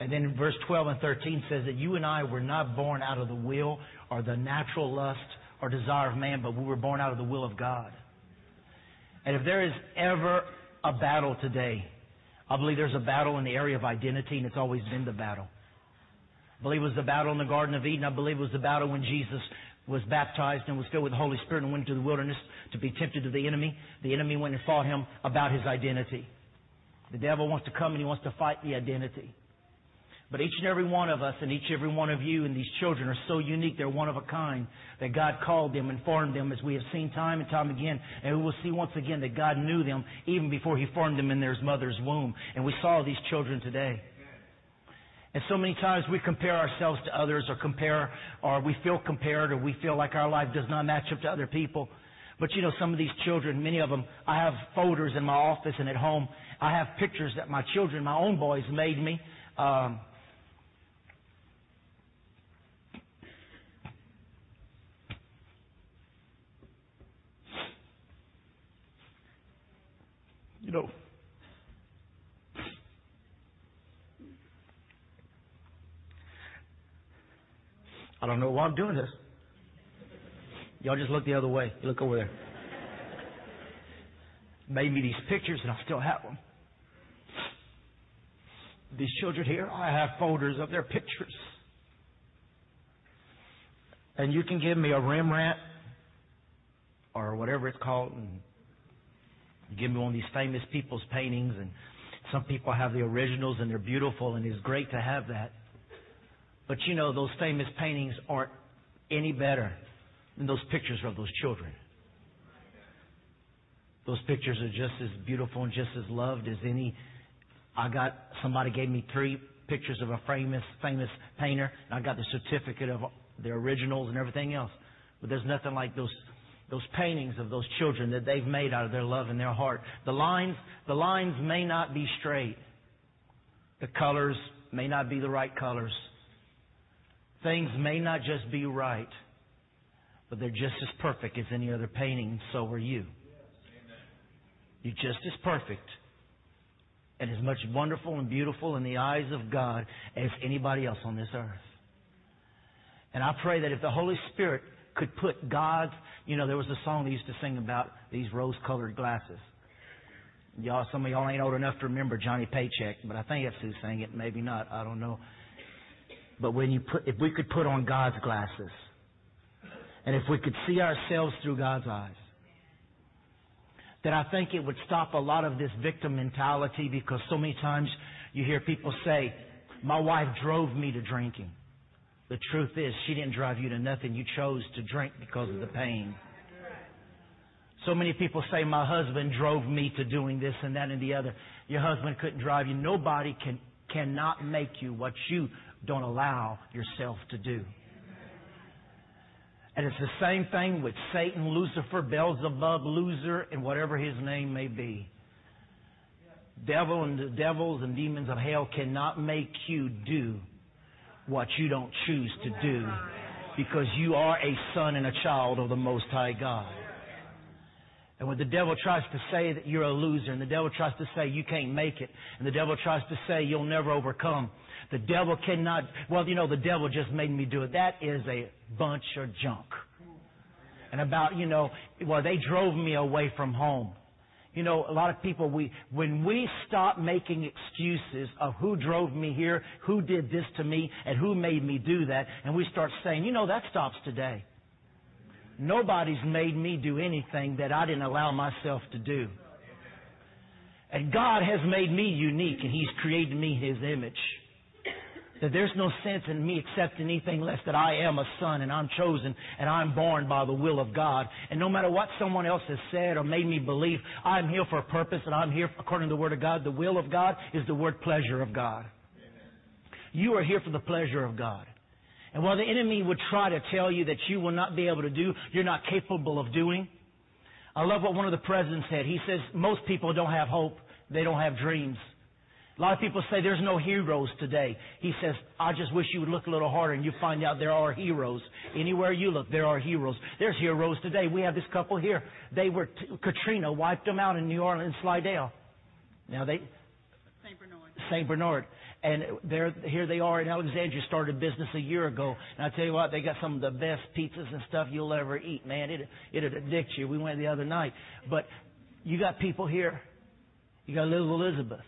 And then verse 12 and 13 says that you and I were not born out of the will or the natural lust or desire of man, but we were born out of the will of God. And if there is ever a battle today, I believe there's a battle in the area of identity, and it's always been the battle. I believe it was the battle in the Garden of Eden. I believe it was the battle when Jesus was baptized and was filled with the Holy Spirit and went into the wilderness to be tempted of the enemy. The enemy went and fought him about his identity. The devil wants to come and he wants to fight the identity. But each and every one of us and each and every one of you and these children are so unique. They're one of a kind that God called them and formed them as we have seen time and time again. And we will see once again that God knew them even before He formed them in their mother's womb. And we saw these children today. And so many times we compare ourselves to others or compare, or we feel compared or we feel like our life does not match up to other people. But you know, some of these children, many of them, I have folders in my office and at home. I have pictures that my children, my own boys made me. Um, You know, I don't know why I'm doing this. Y'all just look the other way. You look over there. Made me these pictures and I still have them. These children here, I have folders of their pictures. And you can give me a Rembrandt or whatever it's called and give me one of these famous people's paintings, and some people have the originals, and they're beautiful, and it's great to have that. But you know, those famous paintings aren't any better than those pictures of those children. Those pictures are just as beautiful and just as loved as any. I got somebody gave me three pictures of a famous famous painter, and I got the certificate of the originals and everything else. But there's nothing like those those paintings of those children that they've made out of their love and their heart. The lines, the lines may not be straight. The colors may not be the right colors. Things may not just be right, but they're just as perfect as any other painting, so are you. You're just as perfect and as much wonderful and beautiful in the eyes of God as anybody else on this earth. And I pray that if the Holy Spirit could put God's you know, there was a song they used to sing about these rose-colored glasses. Y'all, some of y'all ain't old enough to remember Johnny Paycheck, but I think that's who sang it. Maybe not. I don't know. But when you put, if we could put on God's glasses, and if we could see ourselves through God's eyes, then I think it would stop a lot of this victim mentality because so many times you hear people say, my wife drove me to drinking. The truth is, she didn't drive you to nothing. You chose to drink because of the pain. So many people say, my husband drove me to doing this and that and the other. Your husband couldn't drive you. Nobody can, cannot make you what you don't allow yourself to do. And it's the same thing with Satan, Lucifer, Beelzebub, loser, and whatever his name may be. Devil and the devils and demons of hell cannot make you do what you don't choose to do because you are a son and a child of the Most High God. And when the devil tries to say that you're a loser, and the devil tries to say you can't make it, and the devil tries to say you'll never overcome, the devil cannot, well, you know, the devil just made me do it. That is a bunch of junk. And about, you know, well, they drove me away from home. You know, a lot of people, we, when we stop making excuses of who drove me here, who did this to me, and who made me do that, and we start saying, you know, that stops today. Nobody's made me do anything that I didn't allow myself to do. And God has made me unique, and He's created me His image. That there's no sense in me accepting anything less that I am a son and I'm chosen and I'm born by the will of God. And no matter what someone else has said or made me believe, I'm here for a purpose and I'm here according to the Word of God. The will of God is the word pleasure of God. You are here for the pleasure of God. And while the enemy would try to tell you that you will not be able to do, you're not capable of doing, I love what one of the presidents said. He says, most people don't have hope. They don't have dreams. A lot of people say there's no heroes today. He says, I just wish you would look a little harder and you find out there are heroes. Anywhere you look, there are heroes. There's heroes today. We have this couple here. They were, t- Katrina wiped them out in New Orleans, Slidell. Now they, St. Bernard. St. Bernard. And there, here they are in Alexandria, started business a year ago. And I tell you what, they got some of the best pizzas and stuff you'll ever eat, man. It, it'd addict you. We went the other night. But you got people here. You got little Elizabeth.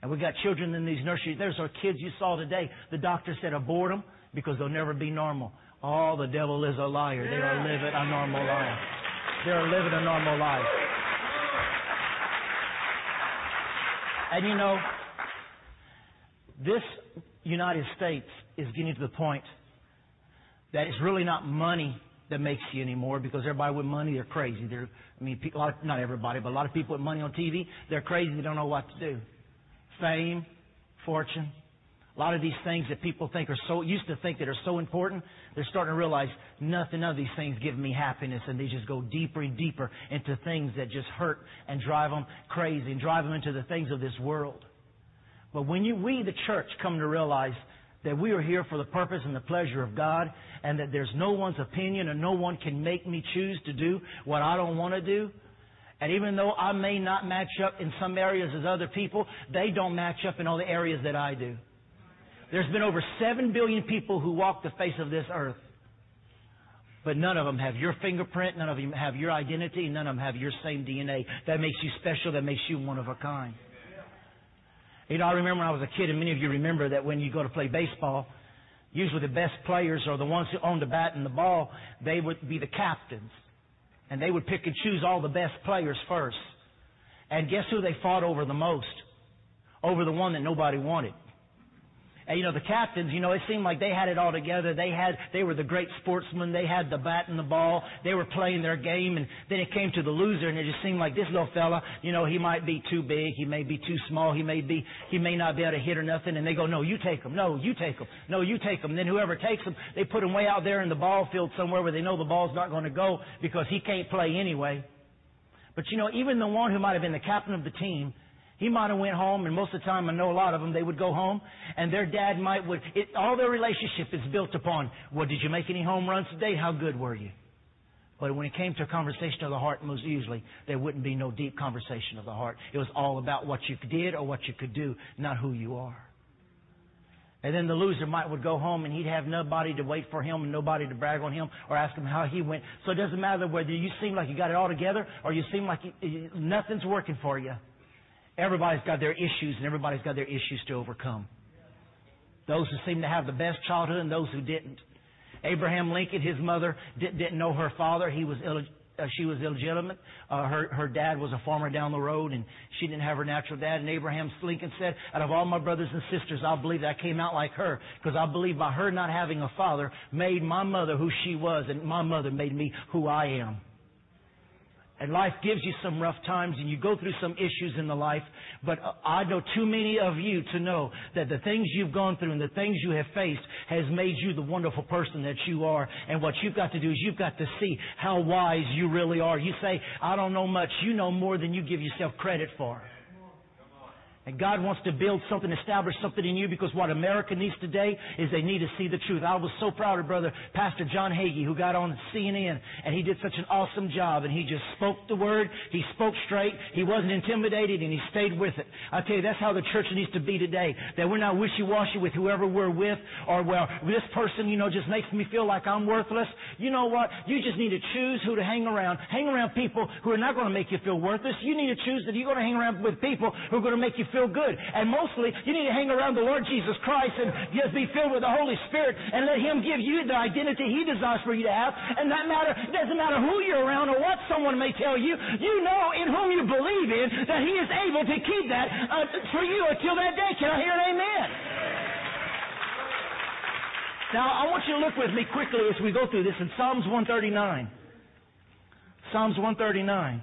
And we got children in these nurseries. There's our kids you saw today. The doctor said abort them because they'll never be normal. Oh, the devil is a liar. They are living a normal life. They are living a normal life. And you know, this United States is getting to the point that it's really not money that makes you anymore because everybody with money, they're crazy. They're, I mean, a lot of, not everybody, but a lot of people with money on TV, they're crazy. They don't know what to do. Fame, fortune, a lot of these things that people think are so, used to think that are so important, they're starting to realize nothing of these things give me happiness and they just go deeper and deeper into things that just hurt and drive them crazy and drive them into the things of this world. But when you, we, the church, come to realize that we are here for the purpose and the pleasure of God and that there's no one's opinion and no one can make me choose to do what I don't want to do, and even though I may not match up in some areas as other people, they don't match up in all the areas that I do. There's been over 7 billion people who walk the face of this earth. But none of them have your fingerprint, none of them have your identity, none of them have your same DNA. That makes you special, that makes you one of a kind. You know, I remember when I was a kid, and many of you remember that when you go to play baseball, usually the best players or the ones who own the bat and the ball, they would be the captains. And they would pick and choose all the best players first. And guess who they fought over the most? Over the one that nobody wanted. You know, the captains, you know, it seemed like they had it all together. They had, they were the great sportsmen. They had the bat and the ball. They were playing their game. And then it came to the loser and it just seemed like this little fella, you know, he might be too big. He may be too small. He may be, he may not be able to hit or nothing. And they go, no, you take him. No, you take him. No, you take him. Then whoever takes him, they put him way out there in the ball field somewhere where they know the ball's not going to go because he can't play anyway. But you know, even the one who might have been the captain of the team, he might have went home, and most of the time, I know a lot of them, they would go home, and their dad might would. It, all their relationship is built upon, well, did you make any home runs today? How good were you? But when it came to a conversation of the heart, most usually there wouldn't be no deep conversation of the heart. It was all about what you did or what you could do, not who you are. And then the loser might would go home and he'd have nobody to wait for him and nobody to brag on him or ask him how he went. So it doesn't matter whether you seem like you got it all together or you seem like you, nothing's working for you. Everybody's got their issues and everybody's got their issues to overcome. Those who seem to have the best childhood and those who didn't. Abraham Lincoln, his mother didn't, didn't know her father. He was uh, she was illegitimate. Uh, her her dad was a farmer down the road, and she didn't have her natural dad. And Abraham Lincoln said, "Out of all my brothers and sisters, I believe that I came out like her, because I believe by her not having a father made my mother who she was, and my mother made me who I am." And life gives you some rough times and you go through some issues in the life. But I know too many of you to know that the things you've gone through and the things you have faced has made you the wonderful person that you are. And what you've got to do is you've got to see how wise you really are. You say, I don't know much. You know more than you give yourself credit for. And God wants to build something, establish something in you because what America needs today is they need to see the truth. I was so proud of brother Pastor John Hagee who got on CNN and he did such an awesome job and he just spoke the word. He spoke straight. He wasn't intimidated and he stayed with it. I tell you, that's how the church needs to be today. That we're not wishy-washy with whoever we're with or well, this person, you know, just makes me feel like I'm worthless. You know what? You just need to choose who to hang around. Hang around people who are not going to make you feel worthless. You need to choose that you're going to hang around with people who are going to make you feel feel good. And mostly, you need to hang around the Lord Jesus Christ and just be filled with the Holy Spirit and let Him give you the identity He desires for you to have. And that matter, it doesn't matter who you're around or what someone may tell you. You know in whom you believe in that He is able to keep that uh, for you until that day. Can I hear an amen? Now, I want you to look with me quickly as we go through this in Psalms 139. Psalms 139.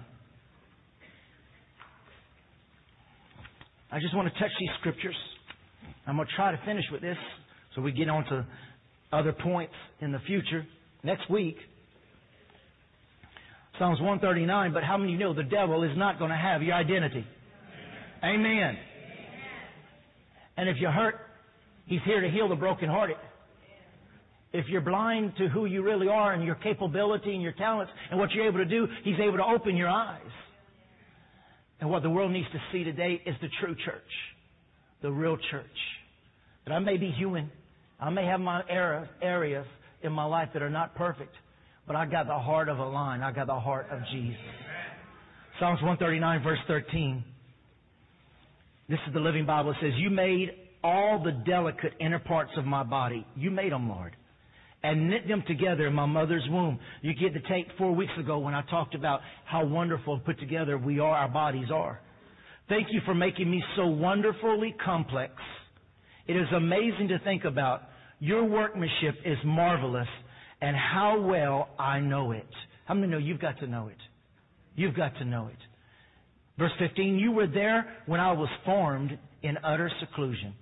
I just want to touch these scriptures. I'm going to try to finish with this so we get on to other points in the future next week. Psalms 139, but how many know the devil is not going to have your identity? Amen. Amen. And if you're hurt, he's here to heal the brokenhearted. If you're blind to who you really are and your capability and your talents and what you're able to do, he's able to open your eyes. And what the world needs to see today is the true church. the real church. That I may be human. I may have my areas in my life that are not perfect, but I got the heart of a lion. I got the heart of Jesus. Psalms 139 verse 13. This is the Living Bible. It says, You made all the delicate inner parts of my body. You made them, Lord. And knit them together in my mother's womb. You get the tape four weeks ago when I talked about how wonderful and put together we are, our bodies are. Thank you for making me so wonderfully complex. It is amazing to think about. Your workmanship is marvelous and how well I know it. How many know you've got to know it? You've got to know it. Verse 15, you were there when I was formed in utter seclusion.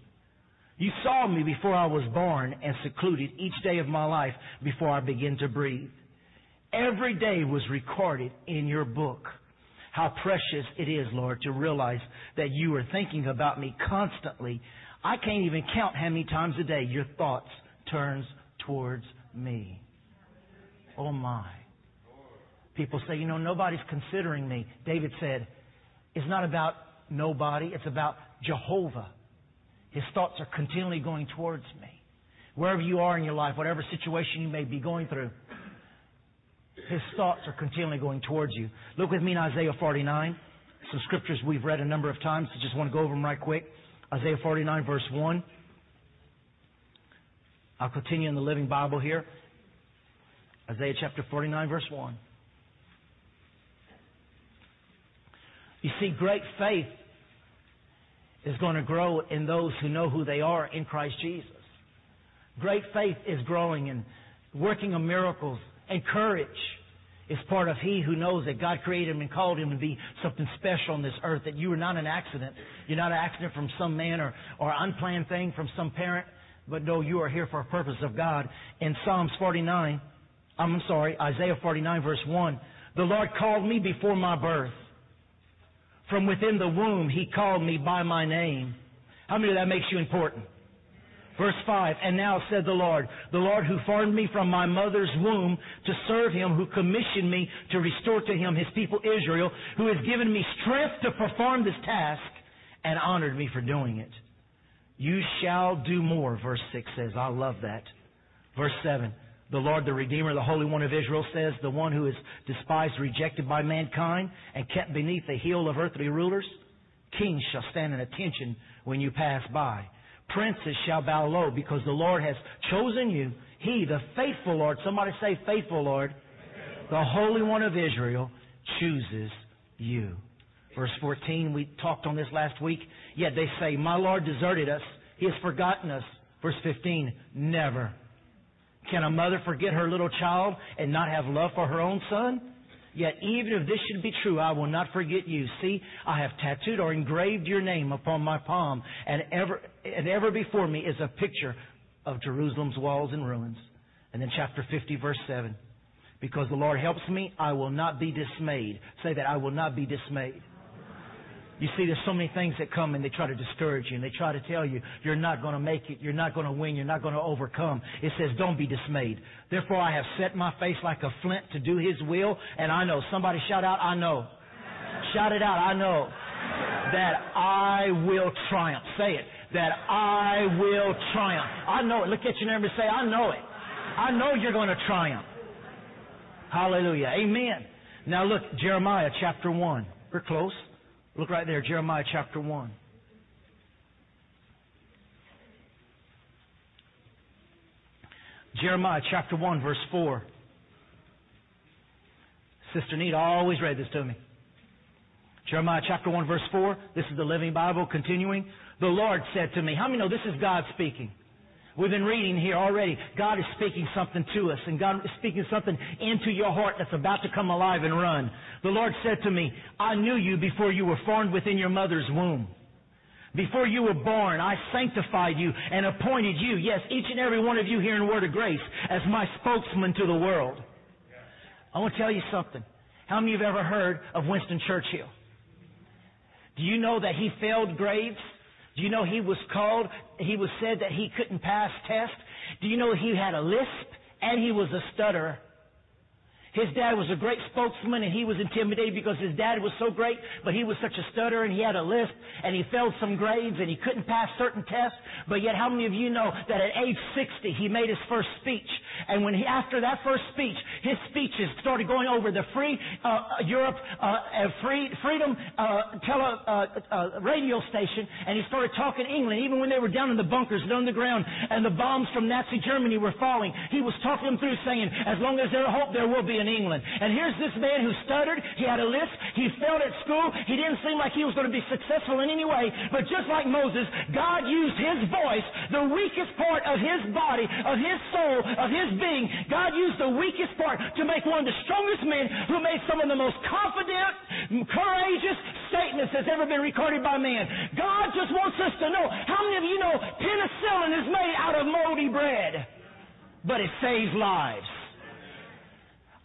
You saw me before I was born and secluded each day of my life before I began to breathe. Every day was recorded in your book. How precious it is, Lord, to realize that you are thinking about me constantly. I can't even count how many times a day your thoughts turns towards me. Oh my. People say, you know, nobody's considering me. David said, it's not about nobody, it's about Jehovah. His thoughts are continually going towards me. Wherever you are in your life, whatever situation you may be going through, His thoughts are continually going towards you. Look with me in Isaiah 49. Some scriptures we've read a number of times. I just want to go over them right quick. Isaiah 49 verse 1. I'll continue in the Living Bible here. Isaiah chapter 49 verse 1. You see, great faith is going to grow in those who know who they are in Christ Jesus. Great faith is growing and working of miracles and courage is part of he who knows that God created him and called him to be something special on this earth, that you are not an accident. You're not an accident from some man or, or unplanned thing from some parent, but no, you are here for a purpose of God. In Psalms 49, I'm sorry, Isaiah 49 verse 1, the Lord called me before my birth. From within the womb, He called me by my name. How many of that makes you important? Verse 5, And now said the Lord, the Lord who formed me from my mother's womb to serve him, who commissioned me to restore to him his people Israel, who has given me strength to perform this task and honored me for doing it. You shall do more, verse 6 says. I love that. Verse 7, the Lord, the Redeemer, the Holy One of Israel says, the one who is despised, rejected by mankind, and kept beneath the heel of earthly rulers, kings shall stand in attention when you pass by. Princes shall bow low because the Lord has chosen you. He, the faithful Lord, somebody say faithful Lord, the Holy One of Israel chooses you. Verse 14, we talked on this last week. Yet they say, My Lord deserted us. He has forgotten us. Verse 15, never. Can a mother forget her little child and not have love for her own son? Yet even if this should be true, I will not forget you. See, I have tattooed or engraved your name upon my palm, and ever, and ever before me is a picture of Jerusalem's walls and ruins. And then chapter 50 verse 7. Because the Lord helps me, I will not be dismayed. Say that, I will not be dismayed. You see, there's so many things that come and they try to discourage you and they try to tell you you're not going to make it, you're not going to win, you're not going to overcome. It says, don't be dismayed. Therefore, I have set my face like a flint to do His will, and I know. Somebody shout out, I know. Shout it out, I know. That I will triumph. Say it. That I will triumph. I know it. Look at your neighbor and say, I know it. I know you're going to triumph. Hallelujah. Amen. Now look, Jeremiah chapter 1. We're close. Look right there, Jeremiah chapter 1. Jeremiah chapter 1, verse 4. Sister Nita always read this to me. Jeremiah chapter 1, verse 4. This is the Living Bible continuing. The Lord said to me, How many know this is God speaking? We've been reading here already. God is speaking something to us, and God is speaking something into your heart that's about to come alive and run. The Lord said to me, I knew you before you were formed within your mother's womb. Before you were born, I sanctified you and appointed you, yes, each and every one of you here in Word of Grace, as my spokesman to the world. I want to tell you something. How many of you have ever heard of Winston Churchill? Do you know that he failed grades? Do you know he was called, he was said that he couldn't pass tests? Do you know he had a lisp and he was a stutterer? His dad was a great spokesman and he was intimidated because his dad was so great, but he was such a stutter and he had a lisp and he failed some grades and he couldn't pass certain tests. But yet how many of you know that at age 60 he made his first speech? And when he, after that first speech, his speeches started going over the free uh, Europe, uh, free, freedom uh, tele, uh, uh, radio station and he started talking England even when they were down in the bunkers and underground and the bombs from Nazi Germany were falling. He was talking them through saying, as long as there's hope, there will be in England. And here's this man who stuttered. He had a lisp. He failed at school. He didn't seem like he was going to be successful in any way. But just like Moses, God used his voice, the weakest part of his body, of his soul, of his being. God used the weakest part to make one of the strongest men who made some of the most confident, courageous statements that's ever been recorded by man. God just wants us to know. How many of you know penicillin is made out of moldy bread? But it saves lives.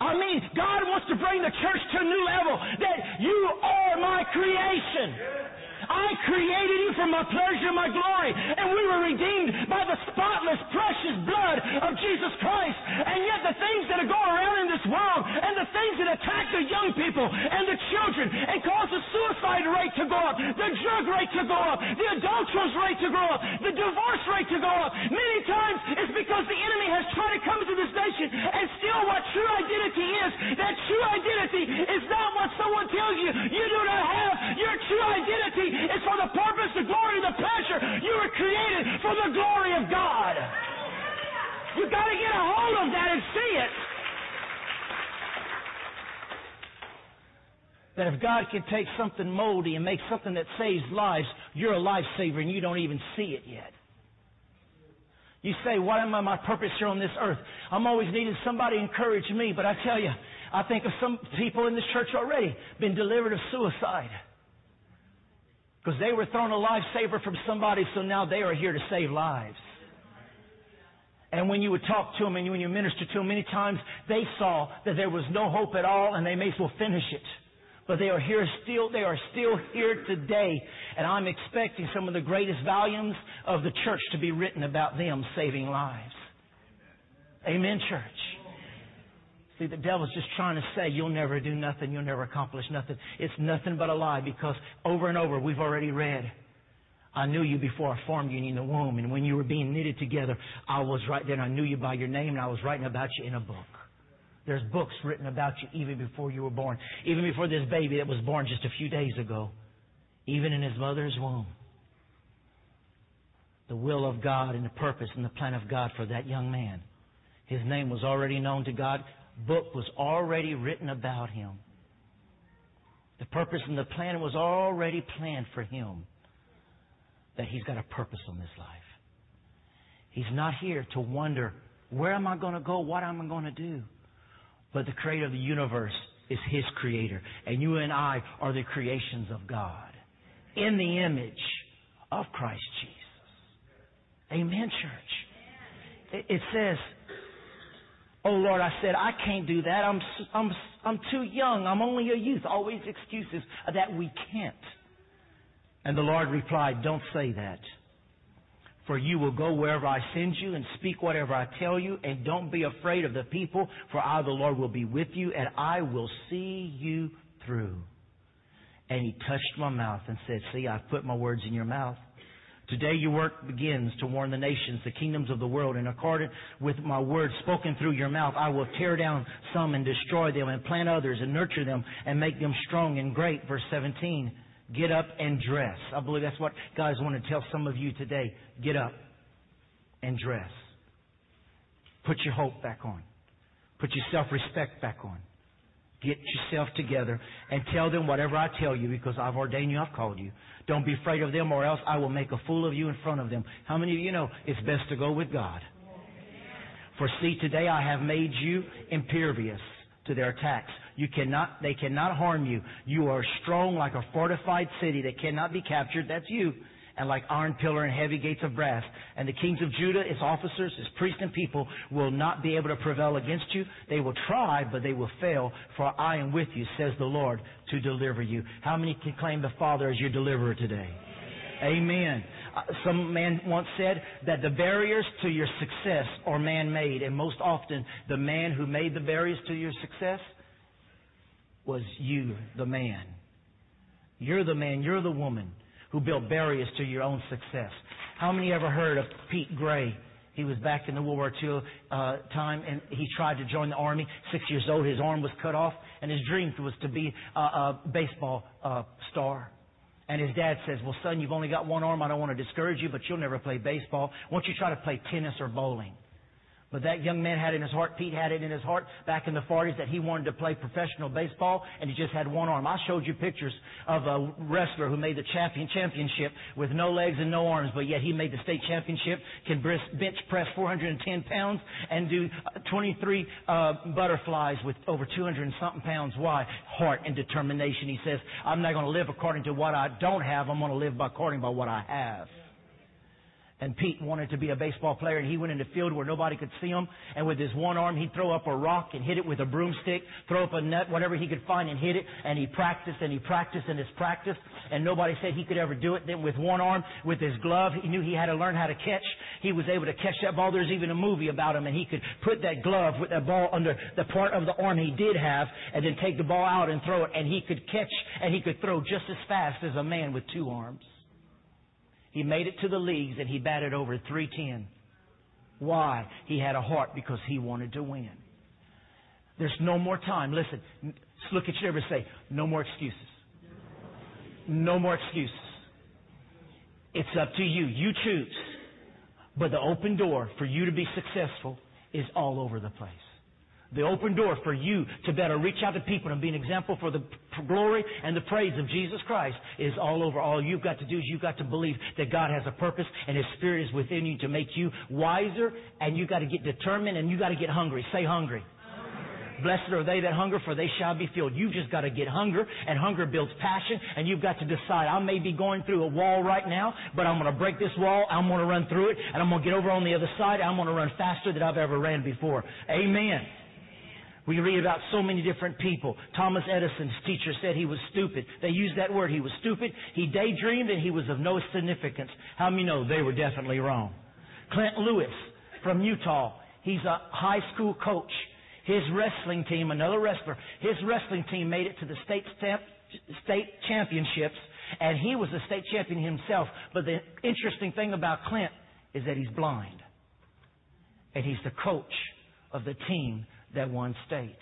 I mean, God wants to bring the church to a new level that you are my creation. I created you for my pleasure and my glory. And we were redeemed by the spotless, precious blood of Jesus Christ. And yet the things that are going around in this world and the things that attack the young people and the children and cause the suicide rate to go up, the drug rate to go up, the adulterous rate to go up, the divorce rate to go up. Many times it's because the enemy has tried to come into this nation and true identity is. That true identity is not what someone tells you you do not have. Your true identity it's for the purpose, the glory, the pleasure. You were created for the glory of God. You've got to get a hold of that and see it. That if God can take something moldy and make something that saves lives, you're a lifesaver and you don't even see it yet. You say, what am I, my purpose here on this earth? I'm always needing somebody to encourage me, but I tell you, I think of some people in this church already been delivered of suicide. Because they were thrown a lifesaver from somebody, so now they are here to save lives. And when you would talk to them and when you minister to them, many times they saw that there was no hope at all and they may as well finish it. But they are here still, they are still here today. And I'm expecting some of the greatest volumes of the church to be written about them saving lives. Amen, church. See, the devil's just trying to say you'll never do nothing, you'll never accomplish nothing. It's nothing but a lie because over and over we've already read. I knew you before I formed you in the womb, and when you were being knitted together, I was right there. I knew you by your name, and I was writing about you in a book. There's books written about you even before you were born, even before this baby that was born just a few days ago, even in his mother's womb. The will of God and the purpose and the plan of God for that young man. His name was already known to God book was already written about him. The purpose and the plan was already planned for him. That he's got a purpose on this life. He's not here to wonder, where am I going to go? What am I going to do? But the creator of the universe is his creator. And you and I are the creations of God. In the image of Christ Jesus. Amen, church. It says, Oh Lord, I said, I can't do that. I'm, I'm, I'm too young. I'm only a youth. Always excuses that we can't. And the Lord replied, Don't say that. For you will go wherever I send you and speak whatever I tell you, and don't be afraid of the people, for I, the Lord, will be with you, and I will see you through. And he touched my mouth and said, See, I've put my words in your mouth. Today your work begins to warn the nations, the kingdoms of the world. In accordance with my words spoken through your mouth, I will tear down some and destroy them and plant others and nurture them and make them strong and great. Verse 17. Get up and dress. I believe that's what God is wanting to tell some of you today. Get up and dress. Put your hope back on. Put your self-respect back on. Get yourself together and tell them whatever I tell you because I've ordained you, I've called you. Don't be afraid of them or else I will make a fool of you in front of them. How many of you know it's best to go with God? For see, today I have made you impervious to their attacks. You cannot, they cannot harm you. You are strong like a fortified city that cannot be captured. That's you and like iron pillar and heavy gates of brass. And the kings of Judah, its officers, its priests and people will not be able to prevail against you. They will try, but they will fail, for I am with you, says the Lord, to deliver you. How many can claim the Father as your deliverer today? Amen. Uh, some man once said that the barriers to your success are man-made, and most often the man who made the barriers to your success was you, the man. You're the man, you're the woman who built barriers to your own success. How many ever heard of Pete Gray? He was back in the World War II uh, time, and he tried to join the army. Six years old, his arm was cut off, and his dream was to be a, a baseball uh, star. And his dad says, "Well, son, you've only got one arm. I don't want to discourage you, but you'll never play baseball. Why don't you try to play tennis or bowling?" But that young man had in his heart, Pete had it in his heart back in the 40s that he wanted to play professional baseball and he just had one arm. I showed you pictures of a wrestler who made the champion championship with no legs and no arms, but yet he made the state championship, can bench press 410 pounds and do uh, 23 uh, butterflies with over 200 and something pounds. Why? Heart and determination. He says, I'm not going to live according to what I don't have. I'm going to live by according by what I have. And Pete wanted to be a baseball player, and he went in the field where nobody could see him. And with his one arm, he'd throw up a rock and hit it with a broomstick, throw up a net, whatever he could find, and hit it. And he practiced and he practiced and his practice. And nobody said he could ever do it. Then with one arm, with his glove, he knew he had to learn how to catch. He was able to catch that ball. There's even a movie about him, and he could put that glove with that ball under the part of the arm he did have, and then take the ball out and throw it. And he could catch and he could throw just as fast as a man with two arms. He made it to the leagues and he batted over 310. Why? He had a heart because he wanted to win. There's no more time. Listen, look at your neighbor and say, no more excuses. No more excuses. It's up to you. You choose. But the open door for you to be successful is all over the place. The open door for you to better reach out to people and be an example for the glory and the praise of Jesus Christ is all over. All you've got to do is you've got to believe that God has a purpose and His Spirit is within you to make you wiser and you've got to get determined and you've got to get hungry. Say hungry. Blessed are they that hunger, for they shall be filled. You've just got to get hunger, and hunger builds passion, and you've got to decide, I may be going through a wall right now, but I'm going to break this wall, I'm going to run through it, and I'm going to get over on the other side, I'm going to run faster than I've ever ran before. Amen. We read about so many different people. Thomas Edison's teacher said he was stupid. They used that word. He was stupid. He daydreamed and he was of no significance. How many know they were definitely wrong? Clint Lewis from Utah. He's a high school coach. His wrestling team, another wrestler, his wrestling team made it to the state stamp, state championships, and he was a state champion himself. But the interesting thing about Clint is that he's blind. And he's the coach of the team that won state.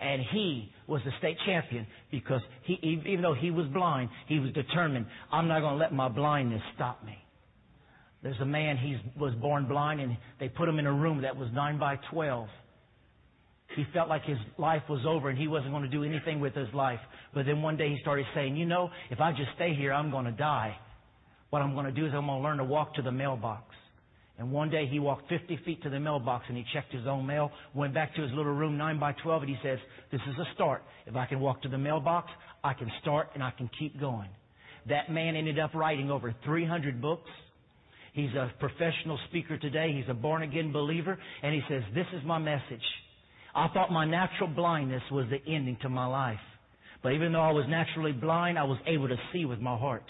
And he was the state champion because he, even though he was blind, he was determined, I'm not going to let my blindness stop me. There's a man, he was born blind and they put him in a room that was 9 by 12. He felt like his life was over and he wasn't going to do anything with his life. But then one day he started saying, you know, if I just stay here, I'm going to die. What I'm going to do is I'm going to learn to walk to the mailbox. And one day he walked 50 feet to the mailbox and he checked his own mail, went back to his little room 9 by 12 and he says, this is a start. If I can walk to the mailbox, I can start and I can keep going. That man ended up writing over 300 books. He's a professional speaker today. He's a born again believer. And he says, this is my message. I thought my natural blindness was the ending to my life. But even though I was naturally blind, I was able to see with my heart.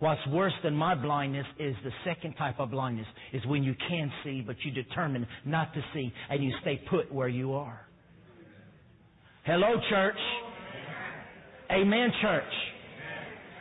What's worse than my blindness is the second type of blindness, is when you can see, but you determine not to see, and you stay put where you are. Hello, church. Amen, church.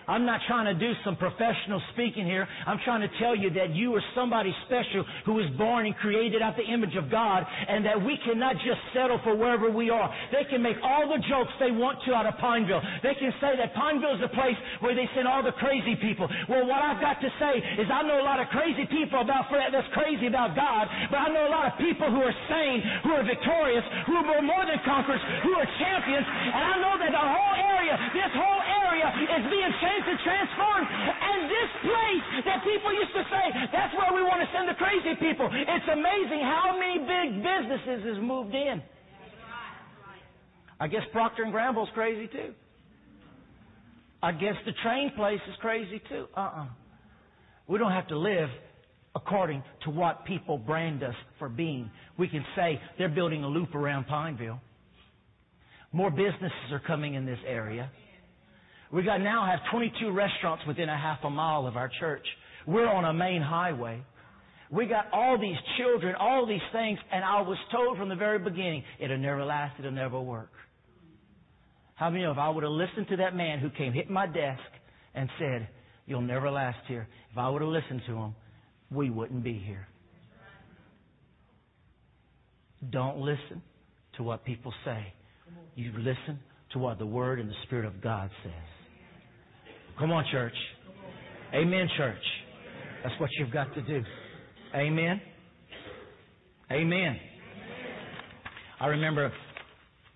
I'm not trying to do some professional speaking here. I'm trying to tell you that you are somebody special who was born and created out the image of God and that we cannot just settle for wherever we are. They can make all the jokes they want to out of Pineville. They can say that Pineville is a place where they send all the crazy people. Well, what I've got to say is I know a lot of crazy people about that's crazy about God, but I know a lot of people who are sane, who are victorious, who are more than conquerors, who are champions, and I know that the whole area, this whole area is being changed and transformed. And this place that people used to say, that's where we want to send the crazy people. It's amazing how many big businesses has moved in. I guess Procter and Gamble's crazy too. I guess the train place is crazy too. Uh-uh. We don't have to live according to what people brand us for being. We can say they're building a loop around Pineville. More businesses are coming in this area. We got now have 22 restaurants within a half a mile of our church. We're on a main highway. We got all these children, all these things, and I was told from the very beginning, it'll never last, it'll never work. How many of you know if I would have listened to that man who came hit my desk and said, You'll never last here, if I would have listened to him, we wouldn't be here. Don't listen to what people say. You listen to what the Word and the Spirit of God says. Come on, church. Amen, church. That's what you've got to do. Amen. Amen. I remember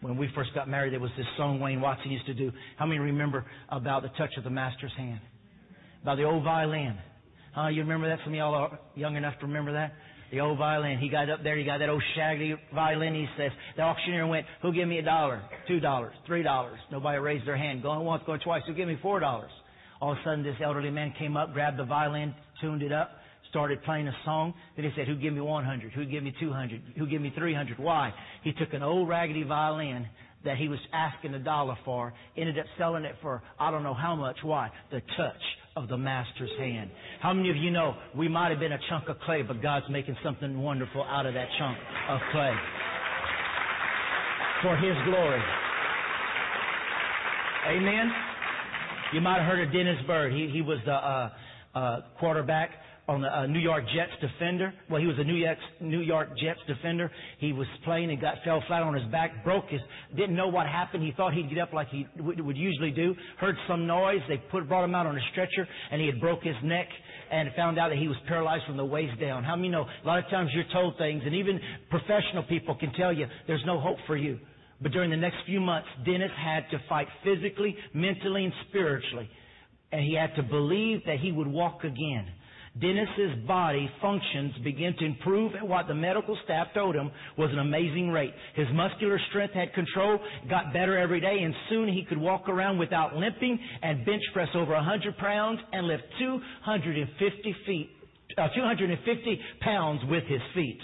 when we first got married, there was this song Wayne Watson used to do. How many remember about the touch of the Master's hand? About the old violin. You remember that? Some of y'all are young enough to remember that? The old violin. He got up there, he got that old shaggy violin. He says, the auctioneer went, who'll give me a dollar? Two dollars? Three dollars? Nobody raised their hand. Going once, going twice. Who'll give me four dollars? All of a sudden, this elderly man came up, grabbed the violin, tuned it up, started playing a song. Then he said, who give me 100? Who give me 200? Who give me 300? Why? He took an old raggedy violin that he was asking a dollar for, ended up selling it for I don't know how much. Why? The touch of the master's hand. How many of you know we might have been a chunk of clay, but God's making something wonderful out of that chunk of clay for His glory? Amen. You might have heard of Dennis Byrd. He, he was the uh, uh, quarterback on the uh, New York Jets defender. Well, he was a New York New York Jets defender. He was playing and got fell flat on his back, broke his, didn't know what happened. He thought he'd get up like he would, would usually do. Heard some noise. They put brought him out on a stretcher, and he had broke his neck and found out that he was paralyzed from the waist down. How many know? A lot of times you're told things, and even professional people can tell you there's no hope for you. But during the next few months, Dennis had to fight physically, mentally, and spiritually. And he had to believe that he would walk again. Dennis's body functions began to improve at what the medical staff told him was an amazing rate. His muscular strength had control, got better every day, and soon he could walk around without limping and bench press over 100 pounds and lift 250 feet, uh, 250 pounds with his feet.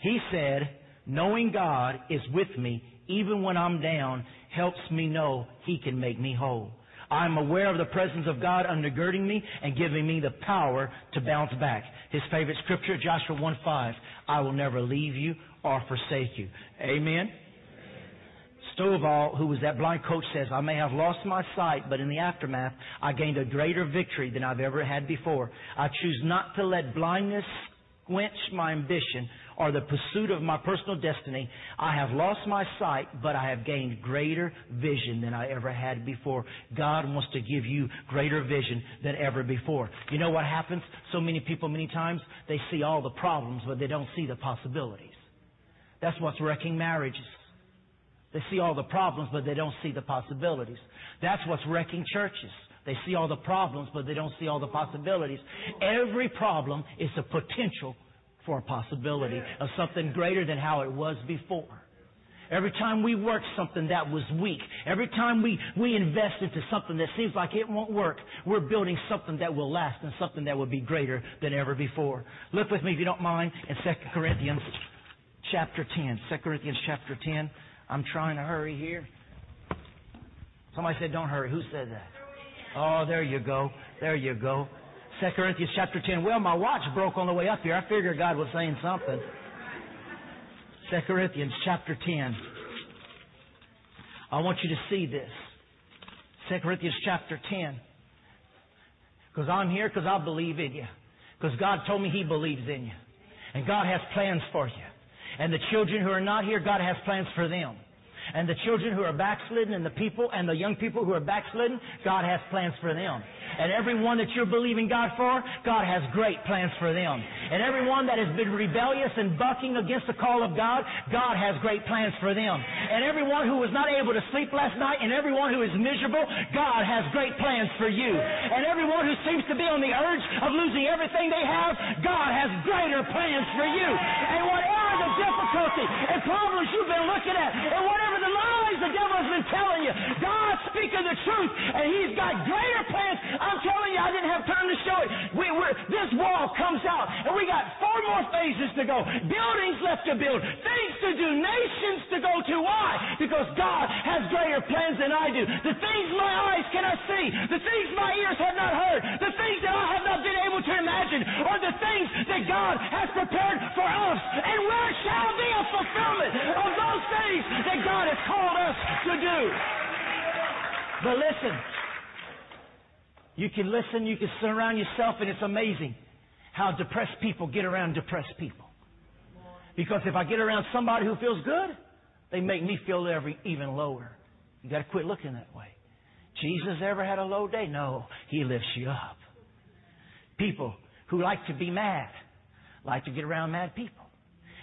He said, knowing God is with me even when I'm down helps me know He can make me whole. I'm aware of the presence of God undergirding me and giving me the power to bounce back. His favorite scripture, Joshua 1:5. I will never leave you or forsake you. Amen. Stovall, who was that blind coach, says, I may have lost my sight, but in the aftermath, I gained a greater victory than I've ever had before. I choose not to let blindness quench my ambition or the pursuit of my personal destiny, I have lost my sight, but I have gained greater vision than I ever had before. God wants to give you greater vision than ever before. You know what happens? So many people, many times, they see all the problems, but they don't see the possibilities. That's what's wrecking marriages. They see all the problems, but they don't see the possibilities. That's what's wrecking churches. They see all the problems, but they don't see all the possibilities. Every problem is a potential for a possibility of something greater than how it was before. Every time we work something that was weak, every time we, we invest into something that seems like it won't work, we're building something that will last and something that will be greater than ever before. Look with me, if you don't mind, in 2 Corinthians chapter 10. 2 Corinthians chapter 10. I'm trying to hurry here. Somebody said, don't hurry. Who said that? Oh, there you go. There you go. 2 Corinthians chapter 10. Well, my watch broke on the way up here. I figured God was saying something. 2 Corinthians chapter 10. I want you to see this. 2 Corinthians chapter 10. Because I'm here because I believe in you. Because God told me He believes in you. And God has plans for you. And the children who are not here, God has plans for them. And the children who are backslidden and the people and the young people who are backslidden, God has plans for them. And everyone that you're believing God for, God has great plans for them. And everyone that has been rebellious and bucking against the call of God, God has great plans for them. And everyone who was not able to sleep last night and everyone who is miserable, God has great plans for you. And everyone who seems to be on the urge of losing everything they have, God has greater plans for you. And whatever the difficulty and problems you've been looking at, and the lies lies the devil has been telling you. God's speaking the truth, and He's got greater plans. I'm telling you, I didn't have time to show it. We, this wall comes out, and we got four more phases to go. Buildings left to build, things to do, nations to go to. Why? Because God has greater plans than I do. The things my eyes cannot see, the things my ears have not heard, the things that I have not been able to imagine, are the things that God has prepared for us. And where shall be a fulfillment of things that God has called us to do? But listen, you can listen, you can surround yourself, and it's amazing how depressed people get around depressed people. Because if I get around somebody who feels good, they make me feel every, even lower. You got to quit looking that way. Jesus ever had a low day? No, he lifts you up. People who like to be mad like to get around mad people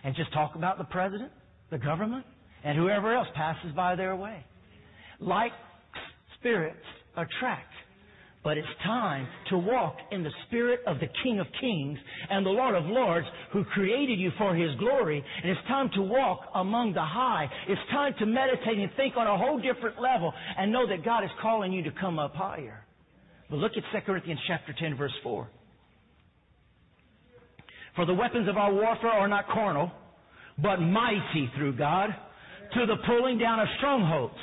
and just talk about the president, the government, and whoever else passes by their way. Like spirits attract. But it's time to walk in the spirit of the King of Kings and the Lord of Lords who created you for His glory. And it's time to walk among the high. It's time to meditate and think on a whole different level and know that God is calling you to come up higher. But look at 2 Corinthians chapter 10 verse 4. For the weapons of our warfare are not carnal, but mighty through God to the pulling down of strongholds,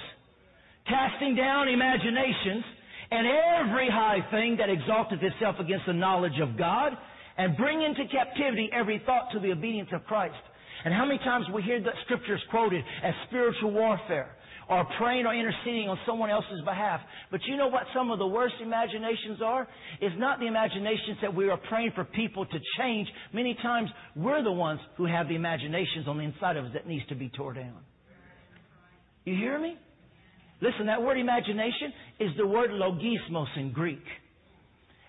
casting down imaginations and every high thing that exalteth itself against the knowledge of God, and bring into captivity every thought to the obedience of Christ. And how many times we hear that scriptures quoted as spiritual warfare, or praying or interceding on someone else's behalf. But you know what some of the worst imaginations are? It's not the imaginations that we are praying for people to change. Many times we're the ones who have the imaginations on the inside of us that needs to be tore down. You hear me? Listen, that word imagination is the word logismos in Greek.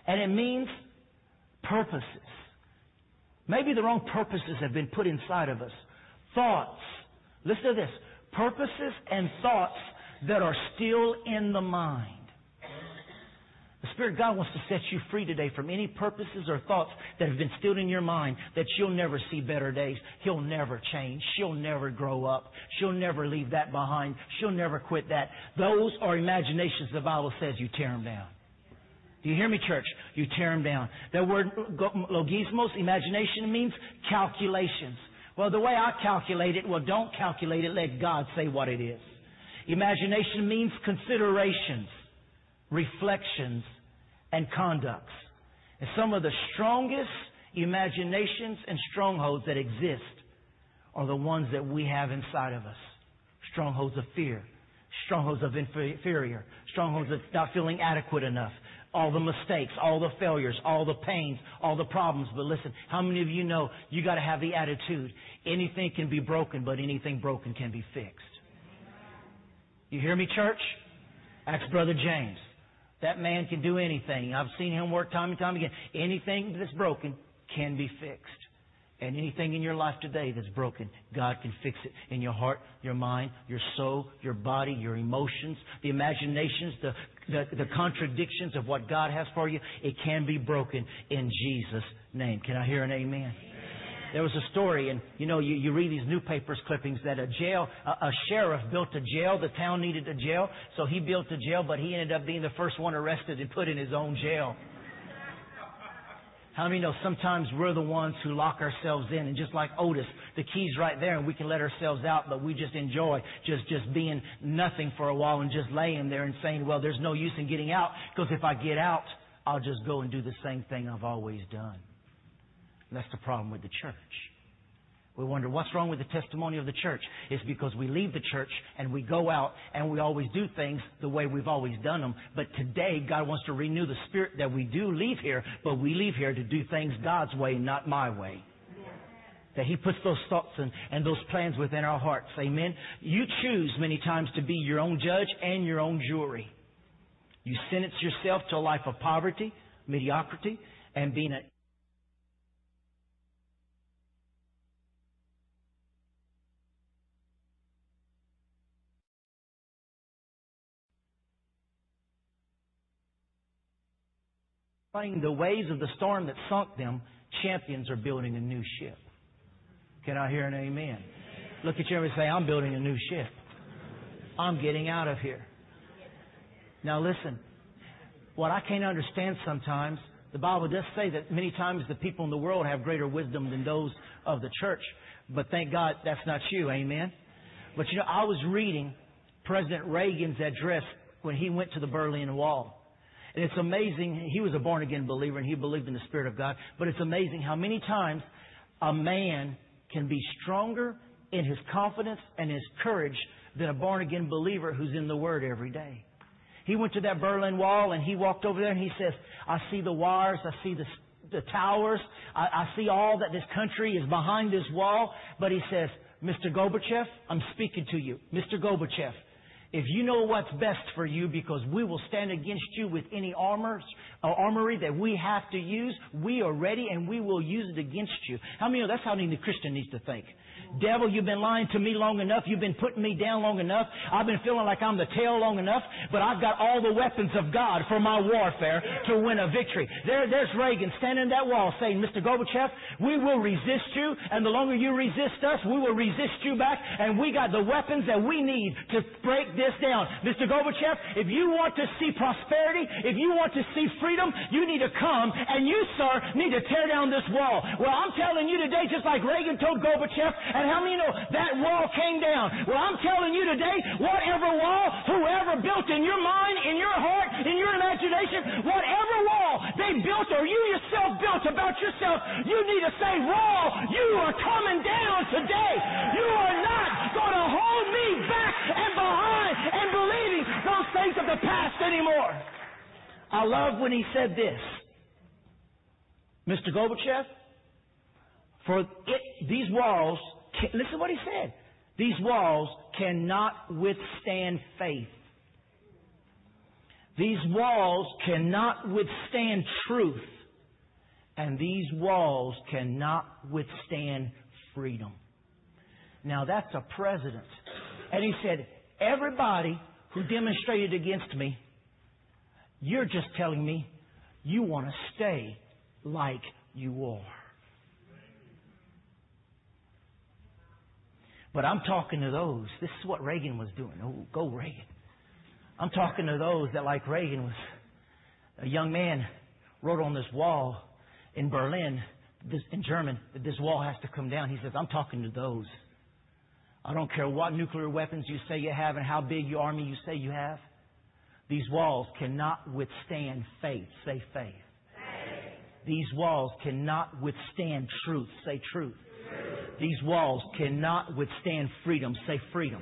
And it means purposes. Maybe the wrong purposes have been put inside of us. Thoughts. Listen to this. Purposes and thoughts that are still in the mind. Spirit God wants to set you free today from any purposes or thoughts that have been stilled in your mind that you'll never see better days. He'll never change. She'll never grow up. She'll never leave that behind. She'll never quit that. Those are imaginations the Bible says you tear them down. Do you hear me, church? You tear them down. That word logismos, imagination, means calculations. Well, the way I calculate it, well, don't calculate it. Let God say what it is. Imagination means considerations reflections, and conducts. And some of the strongest imaginations and strongholds that exist are the ones that we have inside of us. Strongholds of fear, strongholds of inferior, strongholds of not feeling adequate enough, all the mistakes, all the failures, all the pains, all the problems. But listen, how many of you know you got to have the attitude? Anything can be broken, but anything broken can be fixed. You hear me, church? Ask Brother James. That man can do anything. I've seen him work time and time again. Anything that's broken can be fixed. And anything in your life today that's broken, God can fix it in your heart, your mind, your soul, your body, your emotions, the imaginations, the, the, the contradictions of what God has for you. It can be broken in Jesus' name. Can I hear an amen? There was a story, and you know, you, you read these newspapers clippings that a jail, a, a sheriff built a jail. The town needed a jail, so he built a jail, but he ended up being the first one arrested and put in his own jail. How many know sometimes we're the ones who lock ourselves in, and just like Otis, the key's right there, and we can let ourselves out, but we just enjoy just just being nothing for a while and just laying there and saying, "Well, there's no use in getting out because if I get out, I'll just go and do the same thing I've always done." And that's the problem with the church. We wonder what's wrong with the testimony of the church. It's because we leave the church and we go out and we always do things the way we've always done them. But today, God wants to renew the spirit that we do leave here, but we leave here to do things God's way, not my way. That He puts those thoughts and, and those plans within our hearts. Amen. You choose many times to be your own judge and your own jury. You sentence yourself to a life of poverty, mediocrity, and being an Fighting the waves of the storm that sunk them, champions are building a new ship. Can I hear an amen? Look at you and say, I'm building a new ship. I'm getting out of here. Now listen, what I can't understand sometimes, the Bible does say that many times the people in the world have greater wisdom than those of the church. But thank God that's not you. Amen. But you know, I was reading President Reagan's address when he went to the Berlin Wall. And it's amazing. He was a born again believer and he believed in the Spirit of God. But it's amazing how many times a man can be stronger in his confidence and his courage than a born again believer who's in the Word every day. He went to that Berlin Wall and he walked over there and he says, I see the wires, I see the, the towers, I, I see all that this country is behind this wall. But he says, Mr. Gorbachev, I'm speaking to you. Mr. Gorbachev, if you know what's best for you, because we will stand against you with any armors, uh, armory that we have to use, we are ready and we will use it against you. How many know that's how any Christian needs to think? Devil, you've been lying to me long enough. You've been putting me down long enough. I've been feeling like I'm the tail long enough, but I've got all the weapons of God for my warfare to win a victory. There, there's Reagan standing in that wall saying, Mr. Gorbachev, we will resist you, and the longer you resist us, we will resist you back, and we got the weapons that we need to break this down. Mr. Gorbachev, if you want to see prosperity, if you want to see freedom, you need to come, and you, sir, need to tear down this wall. Well, I'm telling you today, just like Reagan told Gorbachev, and how many know that wall came down? Well, I'm telling you today, whatever wall, whoever built in your mind, in your heart, in your imagination, whatever wall they built or you yourself built about yourself, you need to say, wall, you are coming down today. You are not going to hold me back and behind and believing those things of the past anymore. I love when he said this. Mr. Gorbachev, for it, these walls listen to what he said. These walls cannot withstand faith. These walls cannot withstand truth. And these walls cannot withstand freedom. Now that's a president. And he said, everybody who demonstrated against me, you're just telling me you want to stay like you are. But I'm talking to those. This is what Reagan was doing. Oh, go Reagan. I'm talking to those that, like Reagan, was a young man wrote on this wall in Berlin, this, in German, that this wall has to come down. He says, I'm talking to those. I don't care what nuclear weapons you say you have and how big your army you say you have. These walls cannot withstand faith. Say faith. faith. These walls cannot withstand truth. Say truth. These walls cannot withstand freedom. Say freedom.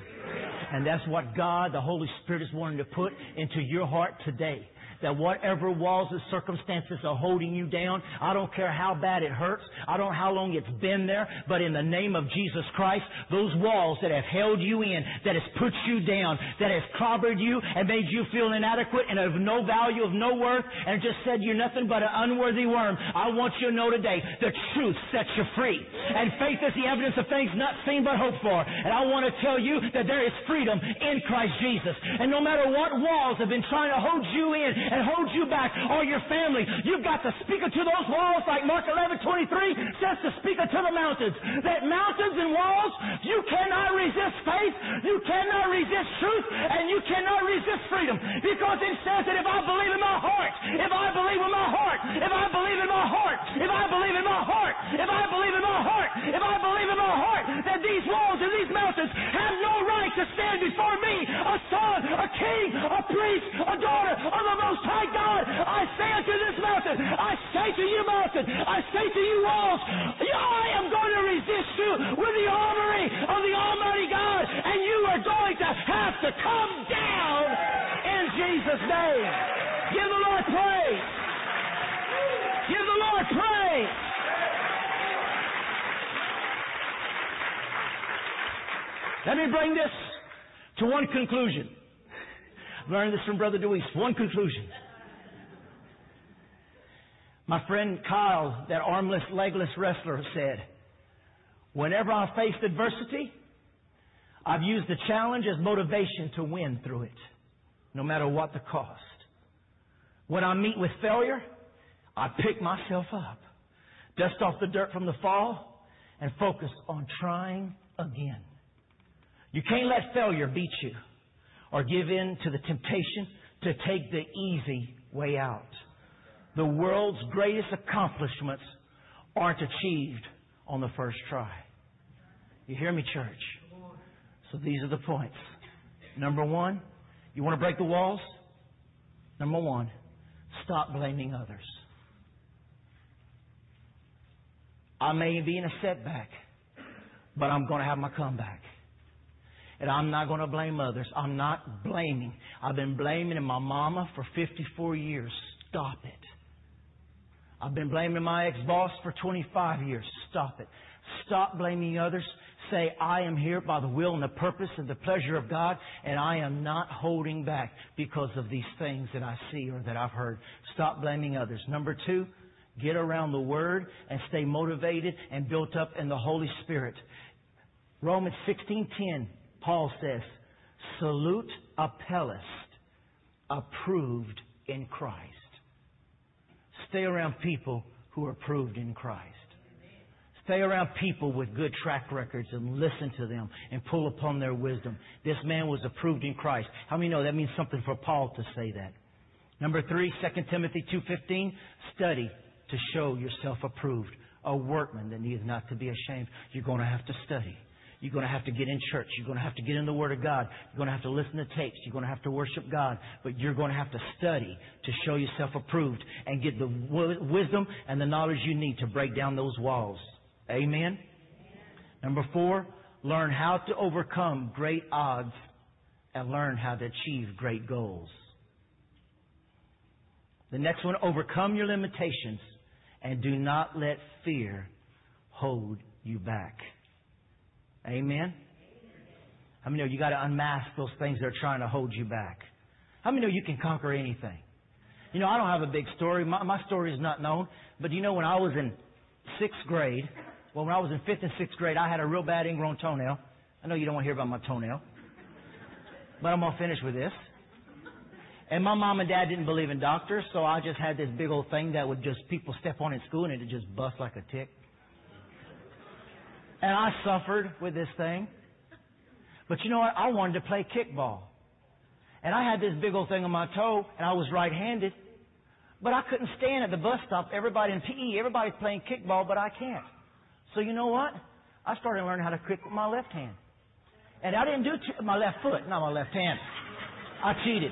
And that's what God, the Holy Spirit, is wanting to put into your heart today that whatever walls and circumstances are holding you down, I don't care how bad it hurts, I don't know how long it's been there, but in the name of Jesus Christ, those walls that have held you in, that has put you down, that has clobbered you and made you feel inadequate and of no value, of no worth, and just said you're nothing but an unworthy worm, I want you to know today, the truth sets you free. And faith is the evidence of things not seen but hoped for. And I want to tell you that there is freedom in Christ Jesus. And no matter what walls have been trying to hold you in, and holds you back or your family. You've got to speak to those walls like Mark 11, 23 says to speak to the mountains. That mountains and walls, you cannot resist faith, you cannot resist truth, and you cannot resist freedom. Because it says that if I believe in my heart, if I believe in my heart, if I believe in my heart, if I believe in my heart, if I believe in my heart, if I believe in my heart, that these walls and these mountains have no right to stand before me, a son, a king, a priest, a daughter of the most High God, I say unto this mountain, I say to you mountain, I say to you walls, I am going to resist you with the armory of the Almighty God, and you are going to have to come down in Jesus' name. Give the Lord praise. Give the Lord praise. Let me bring this to one conclusion. Learned this from Brother Deweese. One conclusion. My friend Kyle, that armless, legless wrestler, said, Whenever I faced adversity, I've used the challenge as motivation to win through it, no matter what the cost. When I meet with failure, I pick myself up, dust off the dirt from the fall, and focus on trying again. You can't let failure beat you. Or give in to the temptation to take the easy way out. The world's greatest accomplishments aren't achieved on the first try. You hear me, church? So these are the points. Number one, you want to break the walls? Number one, stop blaming others. I may be in a setback, but I'm going to have my comeback. And I'm not going to blame others. I'm not blaming. I've been blaming my mama for 54 years. Stop it. I've been blaming my ex-boss for 25 years. Stop it. Stop blaming others. Say, I am here by the will and the purpose and the pleasure of God, and I am not holding back because of these things that I see or that I've heard. Stop blaming others. Number two, get around the Word and stay motivated and built up in the Holy Spirit. Romans 16:10, Paul says, "Salute Apelles, approved in Christ." Stay around people who are approved in Christ. Stay around people with good track records and listen to them and pull upon their wisdom. This man was approved in Christ. How many know that means something for Paul to say that? Number three, 2 Timothy 2.15, study to show yourself approved, a workman that needs not to be ashamed. You're going to have to study. You're going to have to get in church. You're going to have to get in the Word of God. You're going to have to listen to tapes. You're going to have to worship God. But you're going to have to study to show yourself approved and get the wisdom and the knowledge you need to break down those walls. Amen? Amen. Number four, learn how to overcome great odds and learn how to achieve great goals. The next one, overcome your limitations and do not let fear hold you back. Amen? How many know you got to unmask those things that are trying to hold you back? How many know you can conquer anything? You know, I don't have a big story. My, my story is not known. But you know, when I was in sixth grade, well, when I was in fifth and sixth grade, I had a real bad ingrown toenail. I know you don't want to hear about my toenail. But I'm going to finish with this. And my mom and dad didn't believe in doctors, so I just had this big old thing that would just, people step on in school and it'd just bust like a tick. And I suffered with this thing. But you know what? I wanted to play kickball. And I had this big old thing on my toe, and I was right-handed. But I couldn't stand at the bus stop. Everybody in PE, everybody's playing kickball, but I can't. So you know what? I started learning how to kick with my left hand. And I didn't do t- my left foot, not my left hand. I cheated.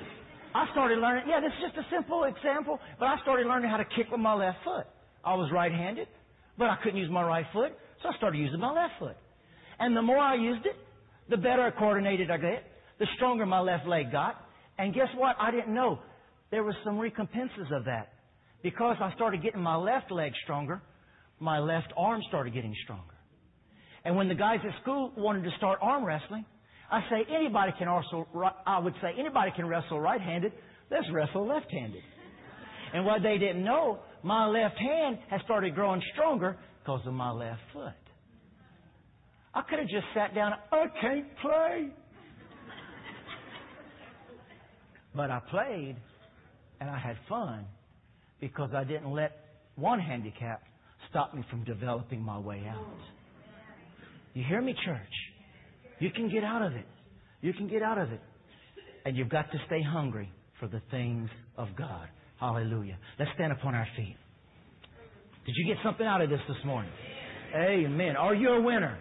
I started learning, yeah, this is just a simple example, but I started learning how to kick with my left foot. I was right-handed, but I couldn't use my right foot. So I started using my left foot. And the more I used it, the better coordinated I got, the stronger my left leg got. And guess what? I didn't know. There was some recompenses of that. Because I started getting my left leg stronger, my left arm started getting stronger. And when the guys at school wanted to start arm wrestling, I say anybody can also, I would say anybody can wrestle right-handed. Let's wrestle left-handed. And what they didn't know, my left hand has started growing stronger because of my left foot. I could have just sat down. I can't play. But I played and I had fun because I didn't let one handicap stop me from developing my way out. You hear me, church? You can get out of it. You can get out of it. And you've got to stay hungry for the things of God. Hallelujah. Let's stand upon our feet. Did you get something out of this this morning? Amen. Are you a winner?